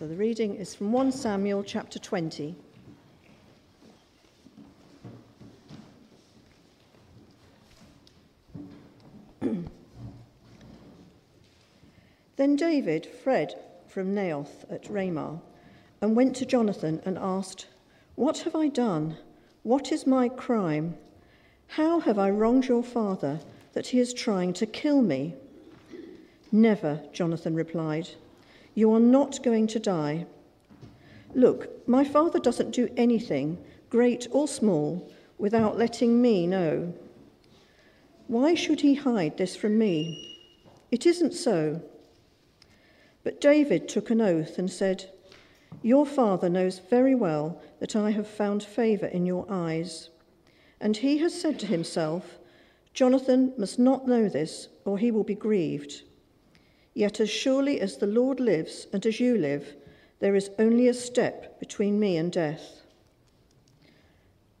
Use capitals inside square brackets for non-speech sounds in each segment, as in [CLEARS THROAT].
So the reading is from 1 Samuel chapter 20. [CLEARS THROAT] then David fled from Naioth at Ramah and went to Jonathan and asked, What have I done? What is my crime? How have I wronged your father that he is trying to kill me? Never, Jonathan replied. You are not going to die. Look, my father doesn't do anything, great or small, without letting me know. Why should he hide this from me? It isn't so. But David took an oath and said, Your father knows very well that I have found favour in your eyes. And he has said to himself, Jonathan must not know this, or he will be grieved. Yet as surely as the Lord lives and as you live, there is only a step between me and death.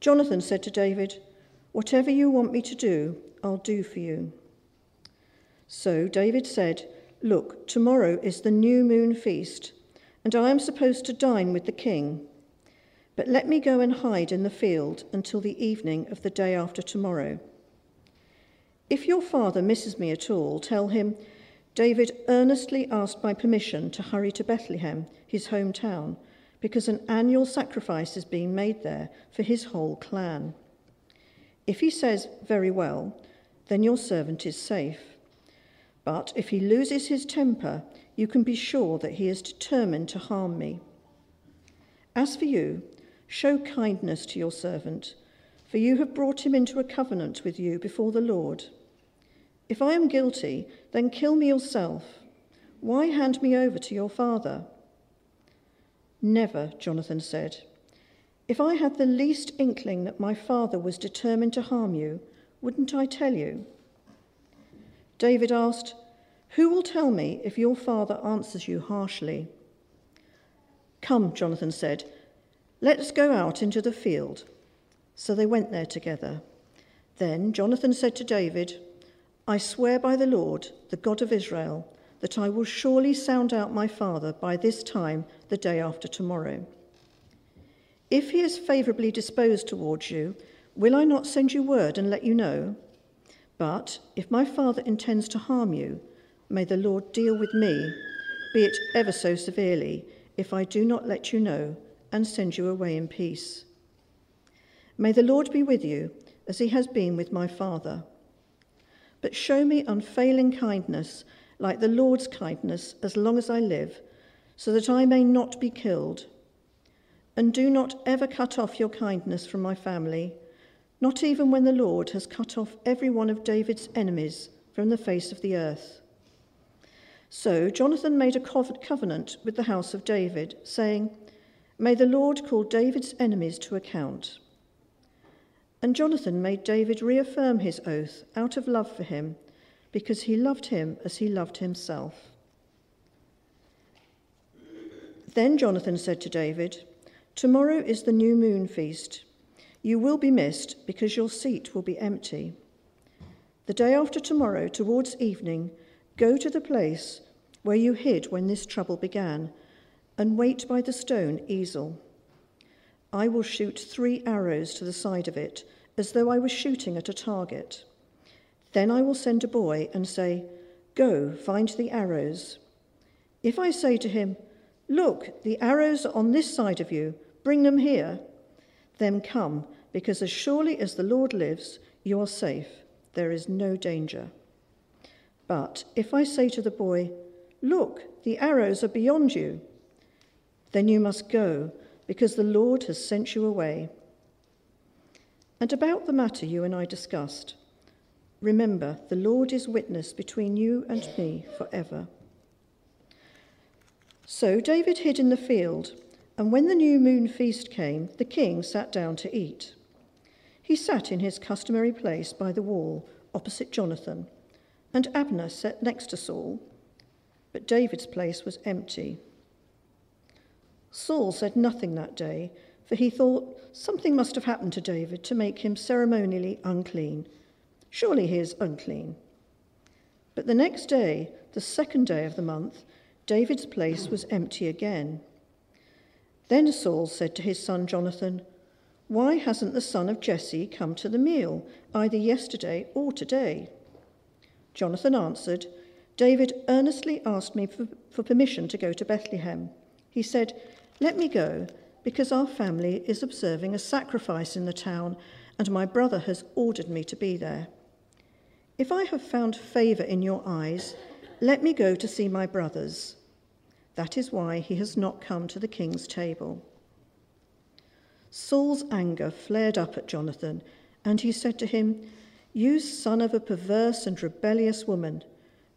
Jonathan said to David, Whatever you want me to do, I'll do for you. So David said, Look, tomorrow is the new moon feast, and I am supposed to dine with the king. But let me go and hide in the field until the evening of the day after tomorrow. If your father misses me at all, tell him, David earnestly asked my permission to hurry to Bethlehem, his hometown, because an annual sacrifice is being made there for his whole clan. If he says, Very well, then your servant is safe. But if he loses his temper, you can be sure that he is determined to harm me. As for you, show kindness to your servant, for you have brought him into a covenant with you before the Lord. If I am guilty, then kill me yourself. Why hand me over to your father? Never, Jonathan said. If I had the least inkling that my father was determined to harm you, wouldn't I tell you? David asked, Who will tell me if your father answers you harshly? Come, Jonathan said, let's go out into the field. So they went there together. Then Jonathan said to David, I swear by the Lord, the God of Israel, that I will surely sound out my father by this time the day after tomorrow. If he is favourably disposed towards you, will I not send you word and let you know? But if my father intends to harm you, may the Lord deal with me, be it ever so severely, if I do not let you know and send you away in peace. May the Lord be with you, as he has been with my father but show me unfailing kindness, like the Lord's kindness, as long as I live, so that I may not be killed. And do not ever cut off your kindness from my family, not even when the Lord has cut off every one of David's enemies from the face of the earth. So Jonathan made a covenant with the house of David, saying, May the Lord call David's enemies to account. And Jonathan made David reaffirm his oath out of love for him, because he loved him as he loved himself. Then Jonathan said to David, Tomorrow is the new moon feast. You will be missed because your seat will be empty. The day after tomorrow, towards evening, go to the place where you hid when this trouble began, and wait by the stone Ezel. I will shoot three arrows to the side of it, as though I was shooting at a target. Then I will send a boy and say, Go, find the arrows. If I say to him, Look, the arrows are on this side of you, bring them here, then come, because as surely as the Lord lives, you are safe. There is no danger. But if I say to the boy, Look, the arrows are beyond you, then you must go because the Lord has sent you away. And about the matter you and I discussed, remember the Lord is witness between you and me forever. So David hid in the field, and when the new moon feast came, the king sat down to eat. He sat in his customary place by the wall, opposite Jonathan, and Abner sat next to Saul, but David's place was empty. Saul said nothing that day, for he thought something must have happened to David to make him ceremonially unclean. Surely he is unclean. But the next day, the second day of the month, David's place was empty again. Then Saul said to his son Jonathan, Why hasn't the son of Jesse come to the meal, either yesterday or today? Jonathan answered, David earnestly asked me for, for, permission to go to Bethlehem. He said, Let me go, because our family is observing a sacrifice in the town, and my brother has ordered me to be there. If I have found favour in your eyes, let me go to see my brothers. That is why he has not come to the king's table. Saul's anger flared up at Jonathan, and he said to him, You son of a perverse and rebellious woman,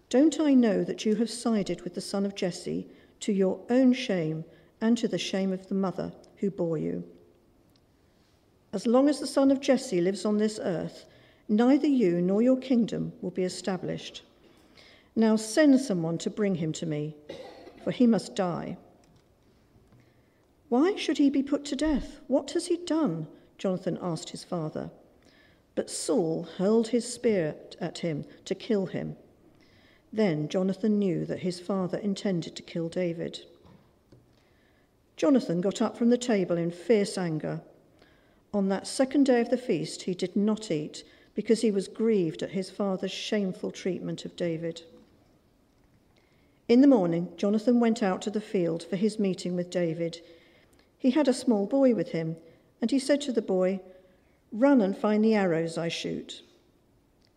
don't I know that you have sided with the son of Jesse to your own shame and to the shame of the mother who bore you? As long as the son of Jesse lives on this earth, neither you nor your kingdom will be established. Now send someone to bring him to me for he must die. Why should he be put to death? What has he done? Jonathan asked his father. But Saul hurled his spear at him to kill him. Then Jonathan knew that his father intended to kill David. Jonathan got up from the table in fierce anger. On that second day of the feast, he did not eat because he was grieved at his father's shameful treatment of David. In the morning, Jonathan went out to the field for his meeting with David. He had a small boy with him, and he said to the boy, Run and find the arrows I shoot.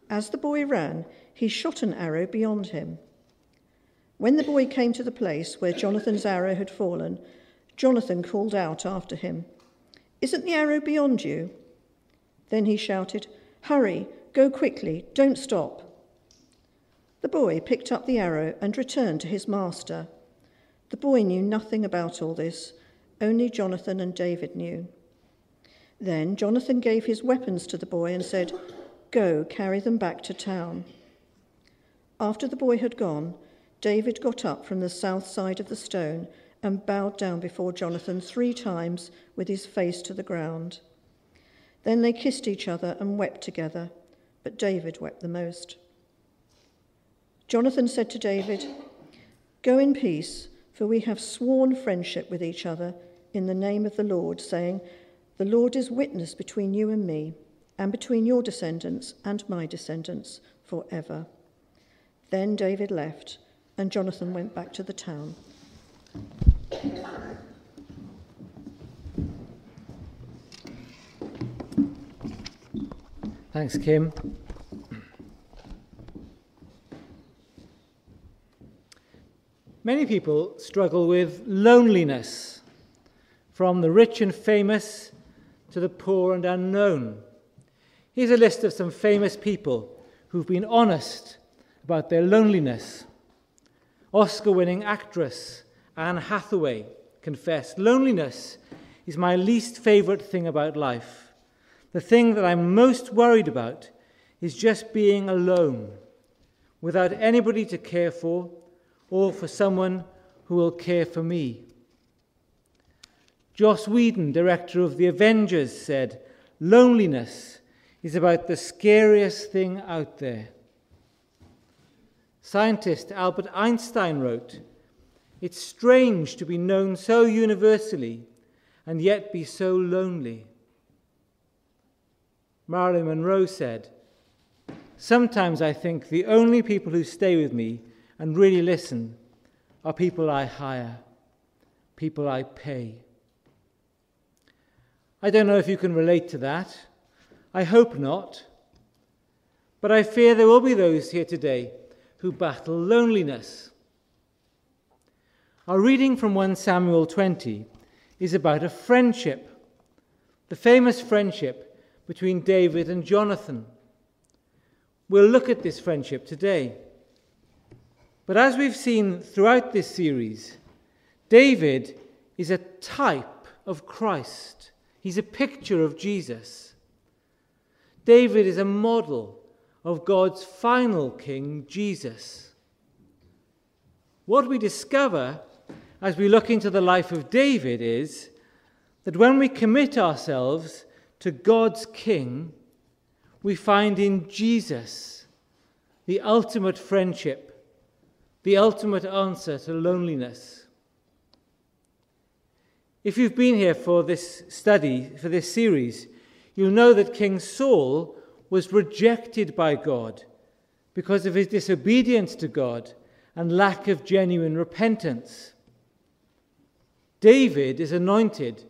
As the boy ran, he shot an arrow beyond him. When the boy came to the place where Jonathan's arrow had fallen, Jonathan called out after him, Isn't the arrow beyond you? Then he shouted, Hurry, go quickly, don't stop. The boy picked up the arrow and returned to his master. The boy knew nothing about all this, only Jonathan and David knew. Then Jonathan gave his weapons to the boy and said, Go, carry them back to town. After the boy had gone, David got up from the south side of the stone and bowed down before Jonathan three times with his face to the ground. Then they kissed each other and wept together, but David wept the most. Jonathan said to David, Go in peace, for we have sworn friendship with each other in the name of the Lord, saying, The Lord is witness between you and me, and between your descendants and my descendants forever. Then David left, and Jonathan went back to the town. Thanks, Kim. Many people struggle with loneliness, from the rich and famous to the poor and unknown. Here's a list of some famous people who've been honest about their loneliness. Oscar winning actress Anne Hathaway confessed Loneliness is my least favourite thing about life. The thing that I'm most worried about is just being alone, without anybody to care for or for someone who will care for me. Joss Whedon, director of The Avengers, said, Loneliness is about the scariest thing out there. Scientist Albert Einstein wrote, It's strange to be known so universally and yet be so lonely. Marilyn Monroe said, Sometimes I think the only people who stay with me and really listen are people I hire, people I pay. I don't know if you can relate to that. I hope not. But I fear there will be those here today who battle loneliness. Our reading from 1 Samuel 20 is about a friendship, the famous friendship between David and Jonathan. We'll look at this friendship today. But as we've seen throughout this series, David is a type of Christ. He's a picture of Jesus. David is a model of God's final king, Jesus. What we discover as we look into the life of David is that when we commit ourselves to God's king, we find in Jesus the ultimate friendship the ultimate answer to loneliness. If you've been here for this study, for this series, you'll know that King Saul was rejected by God because of his disobedience to God and lack of genuine repentance. David is anointed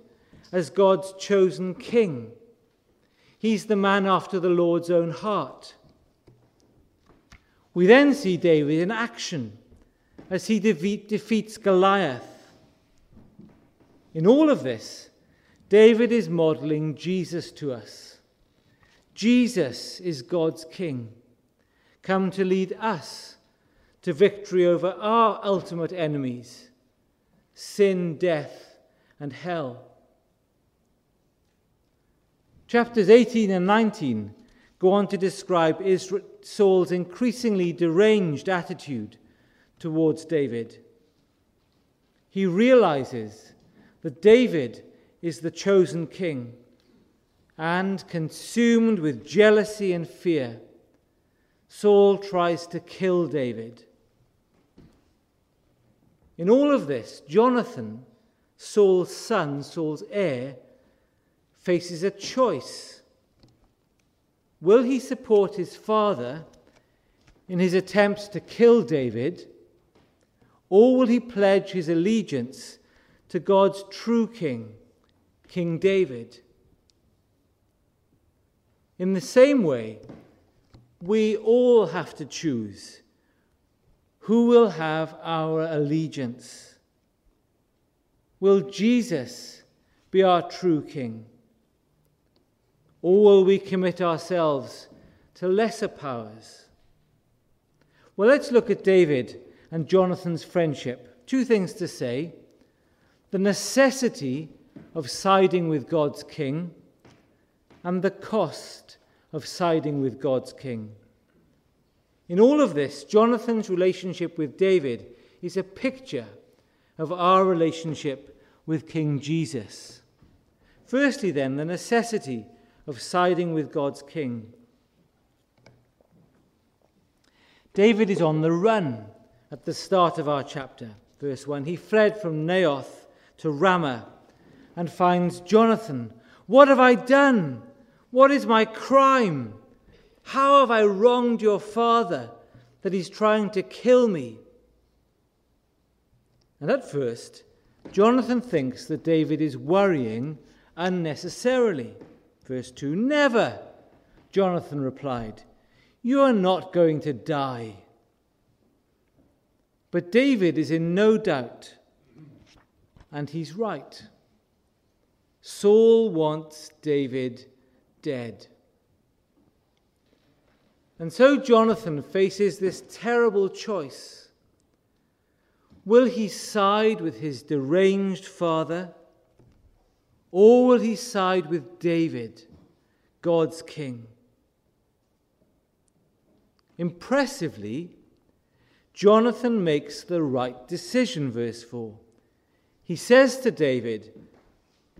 as God's chosen king. He's the man after the Lord's own heart. We then see David in action as he defeat, defeats Goliath in all of this, David is modeling Jesus to us. Jesus is God's King, come to lead us to victory over our ultimate enemies sin, death, and hell. Chapters 18 and 19 go on to describe Saul's increasingly deranged attitude towards David. He realizes that David is the chosen king, and consumed with jealousy and fear, Saul tries to kill David. In all of this, Jonathan, Saul's son, Saul's heir, faces a choice. Will he support his father in his attempts to kill David, or will he pledge his allegiance to God's true king, King David. In the same way, we all have to choose who will have our allegiance. Will Jesus be our true king? Or will we commit ourselves to lesser powers? Well, let's look at David and Jonathan's friendship. Two things to say the necessity of siding with God's king and the cost of siding with God's king. In all of this, Jonathan's relationship with David is a picture of our relationship with King Jesus. Firstly, then, the necessity of siding with God's king. David is on the run at the start of our chapter, verse 1. He fled from Naioth to Ramah and finds Jonathan. What have I done? What is my crime? How have I wronged your father that he's trying to kill me? And at first, Jonathan thinks that David is worrying unnecessarily. Verse 2 Never, Jonathan replied. You are not going to die. But David is in no doubt and he's right. Saul wants David dead. And so Jonathan faces this terrible choice. Will he side with his deranged father, or will he side with David, God's king? Impressively, Jonathan makes the right decision, verse 4. He says to David,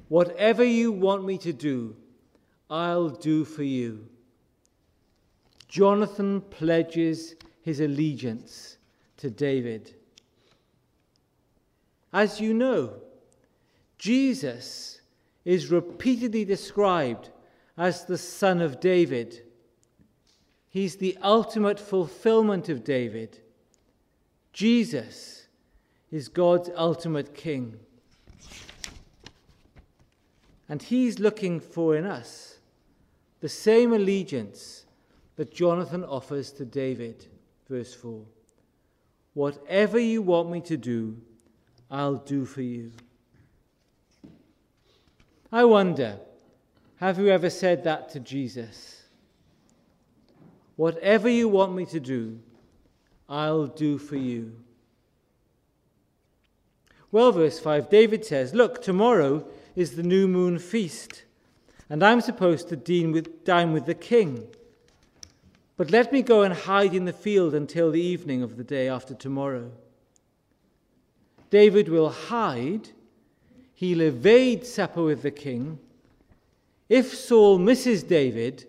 Whatever you want me to do, I'll do for you. Jonathan pledges his allegiance to David. As you know, Jesus is repeatedly described as the Son of David. He's the ultimate fulfillment of David. Jesus is God's ultimate king. And he's looking for in us the same allegiance that Jonathan offers to David. Verse 4 Whatever you want me to do, I'll do for you. I wonder, have you ever said that to Jesus? Whatever you want me to do, I'll do for you. Well, verse 5, David says, Look, tomorrow is the new moon feast, and I'm supposed to dine with, dine with the king. But let me go and hide in the field until the evening of the day after tomorrow. David will hide, he'll evade supper with the king. If Saul misses David,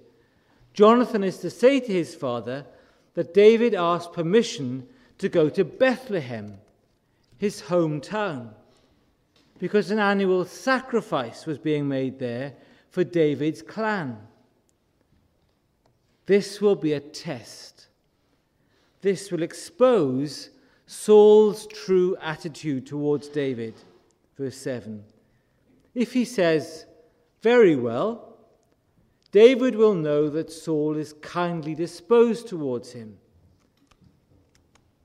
Jonathan is to say to his father that David asked permission to go to Bethlehem his hometown. because an annual sacrifice was being made there for David's clan. This will be a test. This will expose Saul's true attitude towards David. Verse 7. If he says, Very well, David will know that Saul is kindly disposed towards him.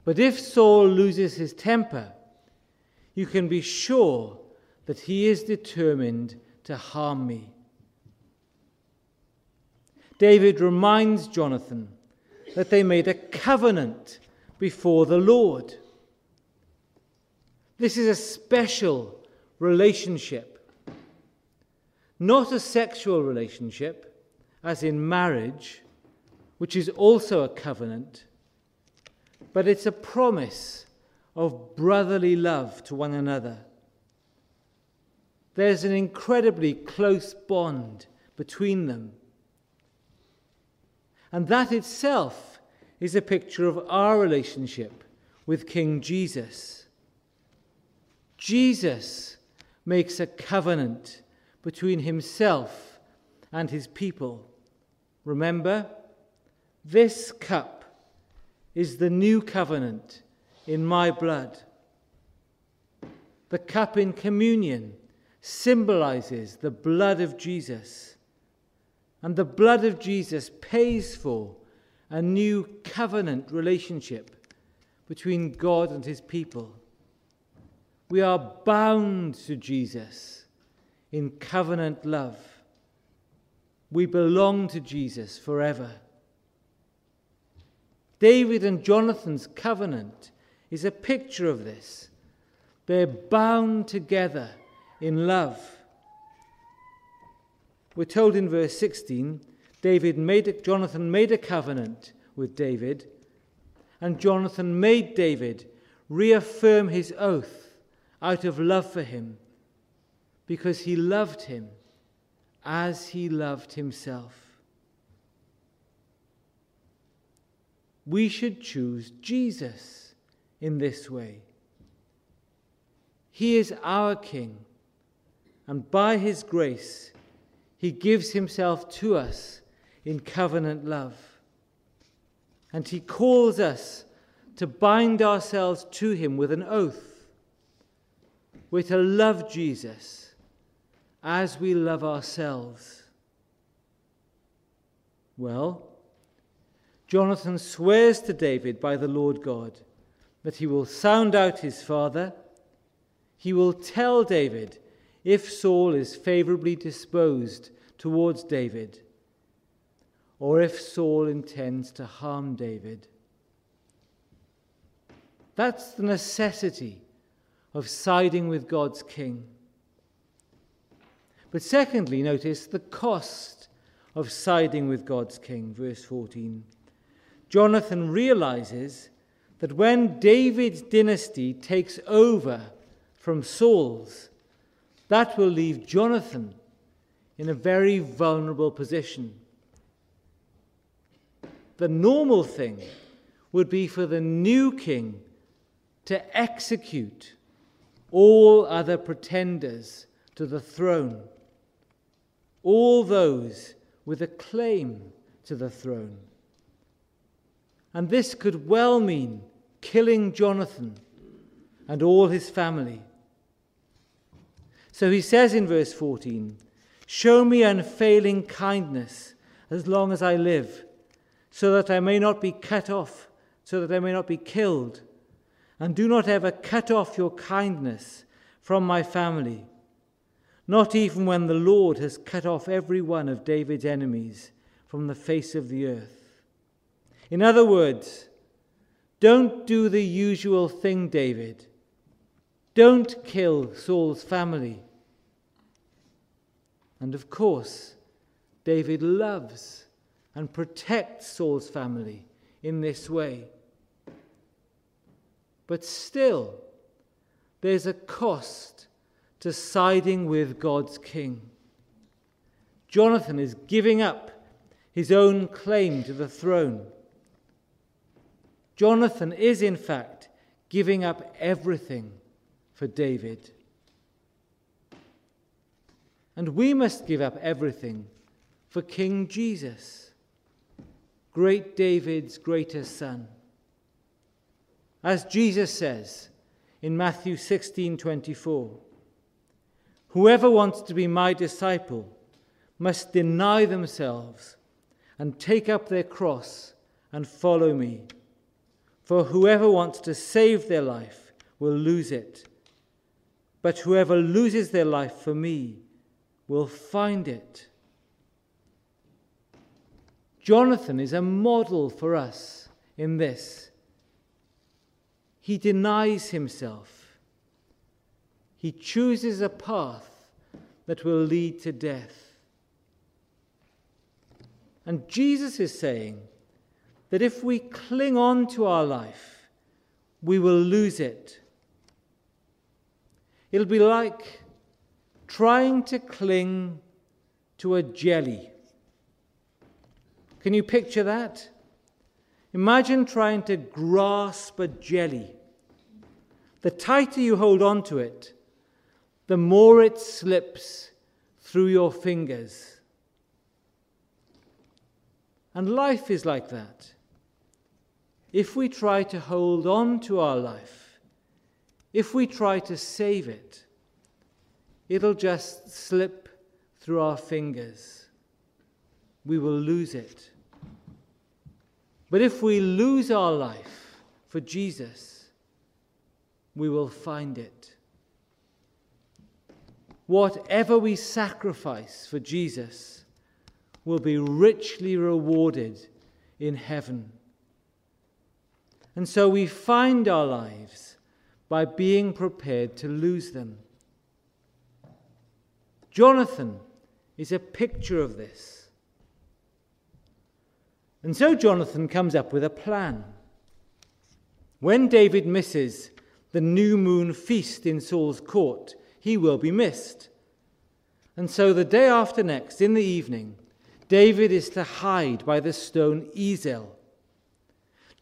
But if Saul loses his temper, you can be sure that he is determined to harm me. David reminds Jonathan that they made a covenant before the Lord. This is a special relationship, not a sexual relationship, as in marriage, which is also a covenant, but it's a promise of brotherly love to one another. There's an incredibly close bond between them. And that itself is a picture of our relationship with King Jesus. Jesus makes a covenant between himself and his people. Remember, this cup is the new covenant in my blood. The cup in communion symbolizes the blood of Jesus. And the blood of Jesus pays for a new covenant relationship between God and his people. We are bound to Jesus in covenant love. We belong to Jesus forever. David and Jonathan's covenant is a picture of this. They're bound together in love. We're told in verse 16 David made Jonathan made a covenant with David, and Jonathan made David reaffirm his oath out of love for him, because he loved him as he loved himself. We should choose Jesus in this way. He is our King, and by his grace, he gives himself to us in covenant love. And he calls us to bind ourselves to him with an oath. We're to love Jesus as we love ourselves. Well, Jonathan swears to David by the Lord God that he will sound out his father. He will tell David if Saul is favorably disposed towards David or if Saul intends to harm David. That's the necessity of siding with God's king. But secondly, notice the cost of siding with God's king, verse 14. Jonathan realizes that when David's dynasty takes over from Saul's, that will leave Jonathan in a very vulnerable position the normal thing would be for the new king to execute all other pretenders to the throne, all those with a claim to the throne. And this could well mean killing Jonathan and all his family. So he says in verse 14, Show me unfailing kindness as long as I live so that I may not be cut off, so that I may not be killed. And do not ever cut off your kindness from my family, not even when the Lord has cut off every one of David's enemies from the face of the earth. In other words, don't do the usual thing, David. Don't kill Saul's family. And of course, David loves and protects Saul's family in this way. But still, there's a cost to siding with God's king. Jonathan is giving up his own claim to the throne. Jonathan is, in fact, giving up everything for David. And we must give up everything for King Jesus, great David's greatest son. As Jesus says in Matthew 16:24, whoever wants to be my disciple must deny themselves and take up their cross and follow me. For whoever wants to save their life will lose it. But whoever loses their life for me will find it. Jonathan is a model for us in this. He denies himself. He chooses a path that will lead to death. And Jesus is saying that if we cling on to our life, we will lose it. It'll be like trying to cling to a jelly. Can you picture that? Imagine trying to grasp a jelly. The tighter you hold on to it, the more it slips through your fingers. And life is like that. If we try to hold on to our life, if we try to save it, it'll just slip through our fingers. We will lose it. But if we lose our life for Jesus, we will find it. Whatever we sacrifice for Jesus, will be richly rewarded in heaven. And so we find our lives by being prepared to lose them. Jonathan is a picture of this. And so Jonathan comes up with a plan. When David misses the new moon feast in Saul's court, he will be missed. And so the day after next, in the evening, David is to hide by the stone Ezel.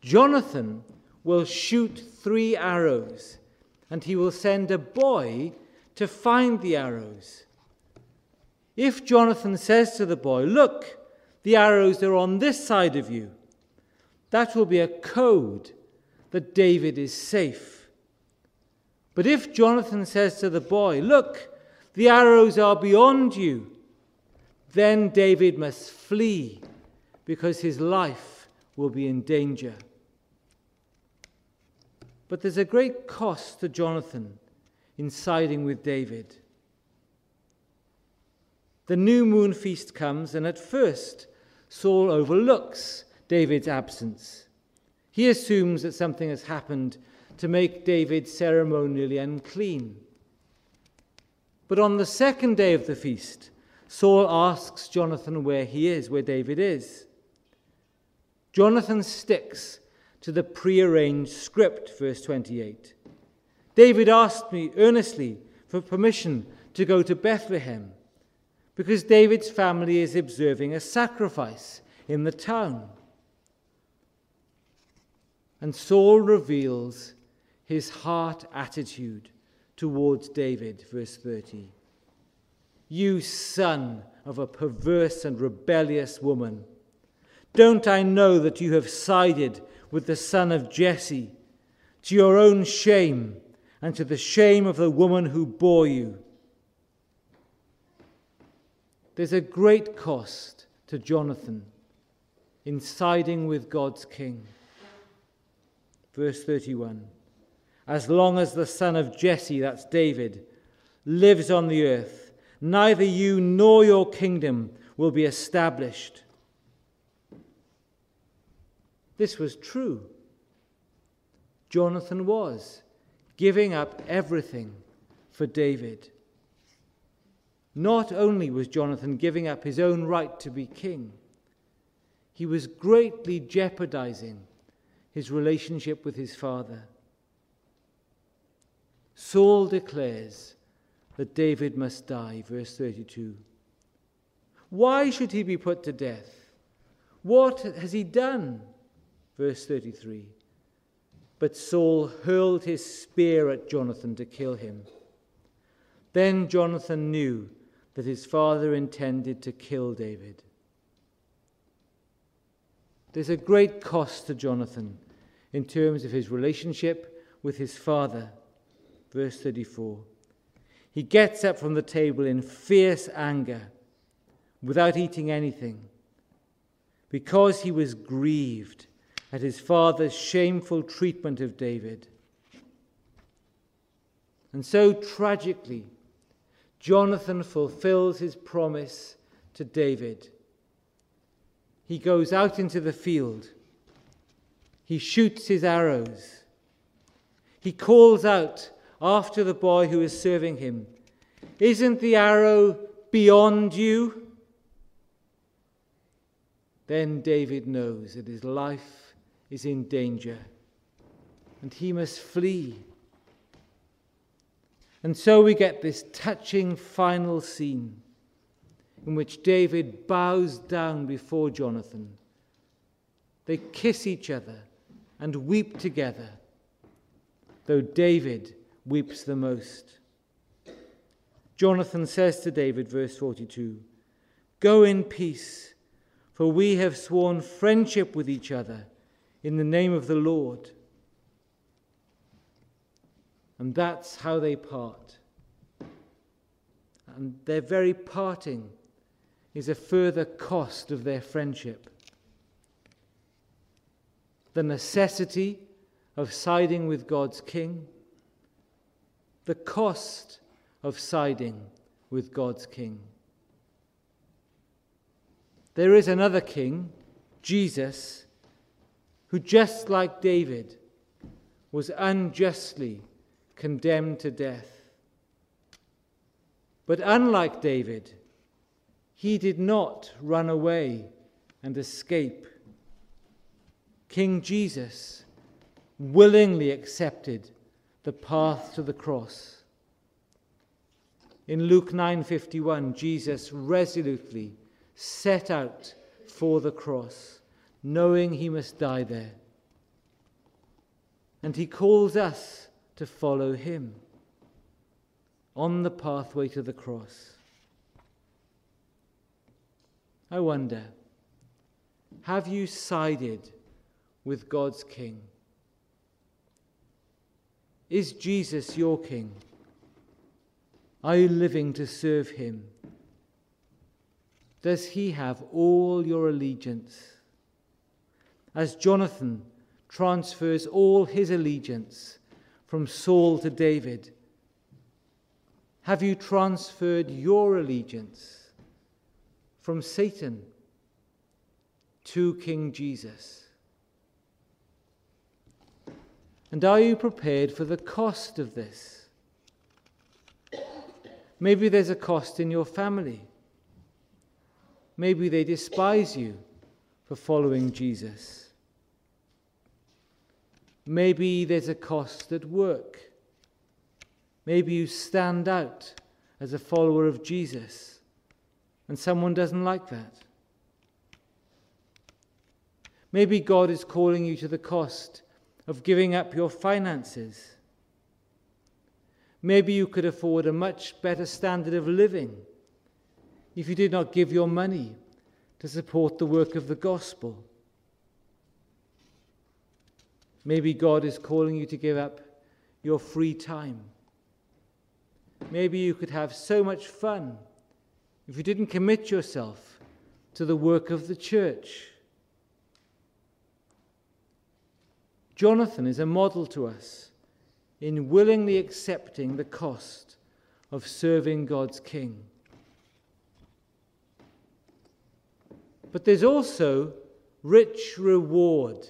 Jonathan will shoot three arrows, and he will send a boy to find the arrows. If Jonathan says to the boy, Look, the arrows are on this side of you, that will be a code that David is safe. But if Jonathan says to the boy, Look, the arrows are beyond you, then David must flee because his life will be in danger. But there's a great cost to Jonathan in siding with David. The new moon feast comes, and at first, Saul overlooks David's absence. He assumes that something has happened to make David ceremonially unclean. But on the second day of the feast, Saul asks Jonathan where he is, where David is. Jonathan sticks to the prearranged script, verse 28. David asked me earnestly for permission to go to Bethlehem because David's family is observing a sacrifice in the town. And Saul reveals his heart attitude towards David, verse 30. You son of a perverse and rebellious woman. Don't I know that you have sided with the son of Jesse, to your own shame and to the shame of the woman who bore you? There's a great cost to Jonathan in siding with God's king. Verse 31 As long as the son of Jesse, that's David, lives on the earth, neither you nor your kingdom will be established. This was true. Jonathan was giving up everything for David. Not only was Jonathan giving up his own right to be king, he was greatly jeopardizing his relationship with his father. Saul declares that David must die. Verse 32. Why should he be put to death? What has he done? Verse 33. But Saul hurled his spear at Jonathan to kill him. Then Jonathan knew that his father intended to kill David. There's a great cost to Jonathan in terms of his relationship with his father. Verse 34. He gets up from the table in fierce anger without eating anything because he was grieved at his father's shameful treatment of David. And so tragically, Jonathan fulfills his promise to David. He goes out into the field. He shoots his arrows. He calls out after the boy who is serving him, Isn't the arrow beyond you? Then David knows that his life is in danger and he must flee. And so we get this touching final scene in which David bows down before Jonathan. They kiss each other and weep together, though David weeps the most. Jonathan says to David, verse 42, Go in peace, for we have sworn friendship with each other in the name of the Lord. And that's how they part. And their very parting is a further cost of their friendship. The necessity of siding with God's king, the cost of siding with God's king. There is another king, Jesus, who, just like David, was unjustly condemned to death. But unlike David, he did not run away and escape. King Jesus willingly accepted the path to the cross. In Luke 9:51, Jesus resolutely set out for the cross, knowing he must die there. And he calls us to follow him on the pathway to the cross. I wonder, have you sided with God's King? Is Jesus your King? Are you living to serve him? Does he have all your allegiance? As Jonathan transfers all his allegiance from Saul to David? Have you transferred your allegiance from Satan to King Jesus? And are you prepared for the cost of this? Maybe there's a cost in your family. Maybe they despise you for following Jesus. Maybe there's a cost at work. Maybe you stand out as a follower of Jesus and someone doesn't like that. Maybe God is calling you to the cost of giving up your finances. Maybe you could afford a much better standard of living if you did not give your money to support the work of the gospel. Maybe God is calling you to give up your free time. Maybe you could have so much fun if you didn't commit yourself to the work of the church. Jonathan is a model to us in willingly accepting the cost of serving God's king. But there's also rich reward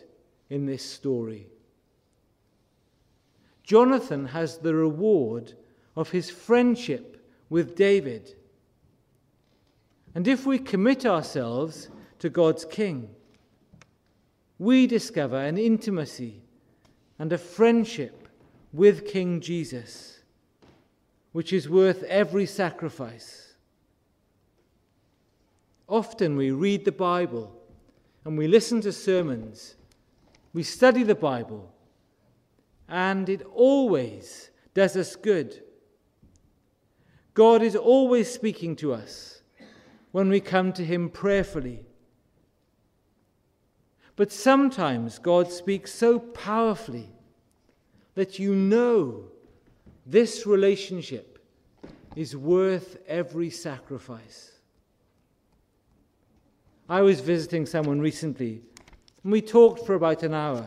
in this story. Jonathan has the reward of his friendship with David. And if we commit ourselves to God's King, we discover an intimacy and a friendship with King Jesus, which is worth every sacrifice. Often we read the Bible and we listen to sermons we study the Bible, and it always does us good. God is always speaking to us when we come to Him prayerfully. But sometimes God speaks so powerfully that you know this relationship is worth every sacrifice. I was visiting someone recently, and we talked for about an hour.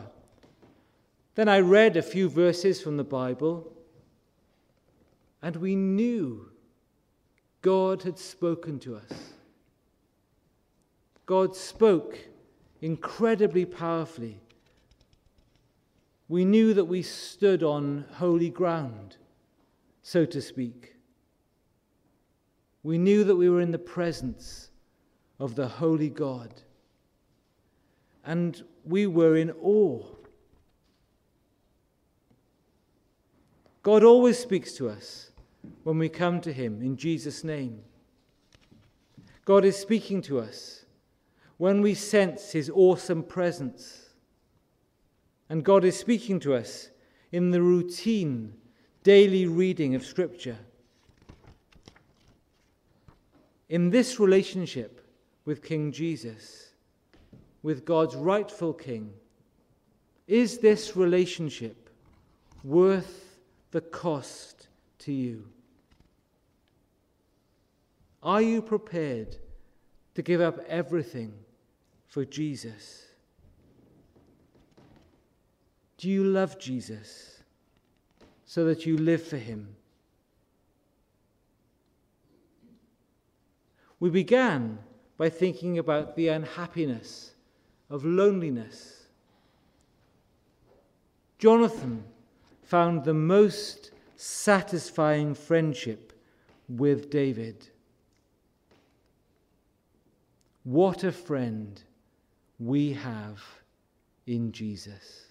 Then I read a few verses from the Bible, and we knew God had spoken to us. God spoke incredibly powerfully. We knew that we stood on holy ground, so to speak. We knew that we were in the presence of the holy God. And we were in awe. God always speaks to us when we come to Him in Jesus' name. God is speaking to us when we sense His awesome presence. And God is speaking to us in the routine, daily reading of Scripture. In this relationship with King Jesus, with God's rightful King, is this relationship worth the cost to you? Are you prepared to give up everything for Jesus? Do you love Jesus so that you live for him? We began by thinking about the unhappiness of loneliness. Jonathan found the most satisfying friendship with David. What a friend we have in Jesus.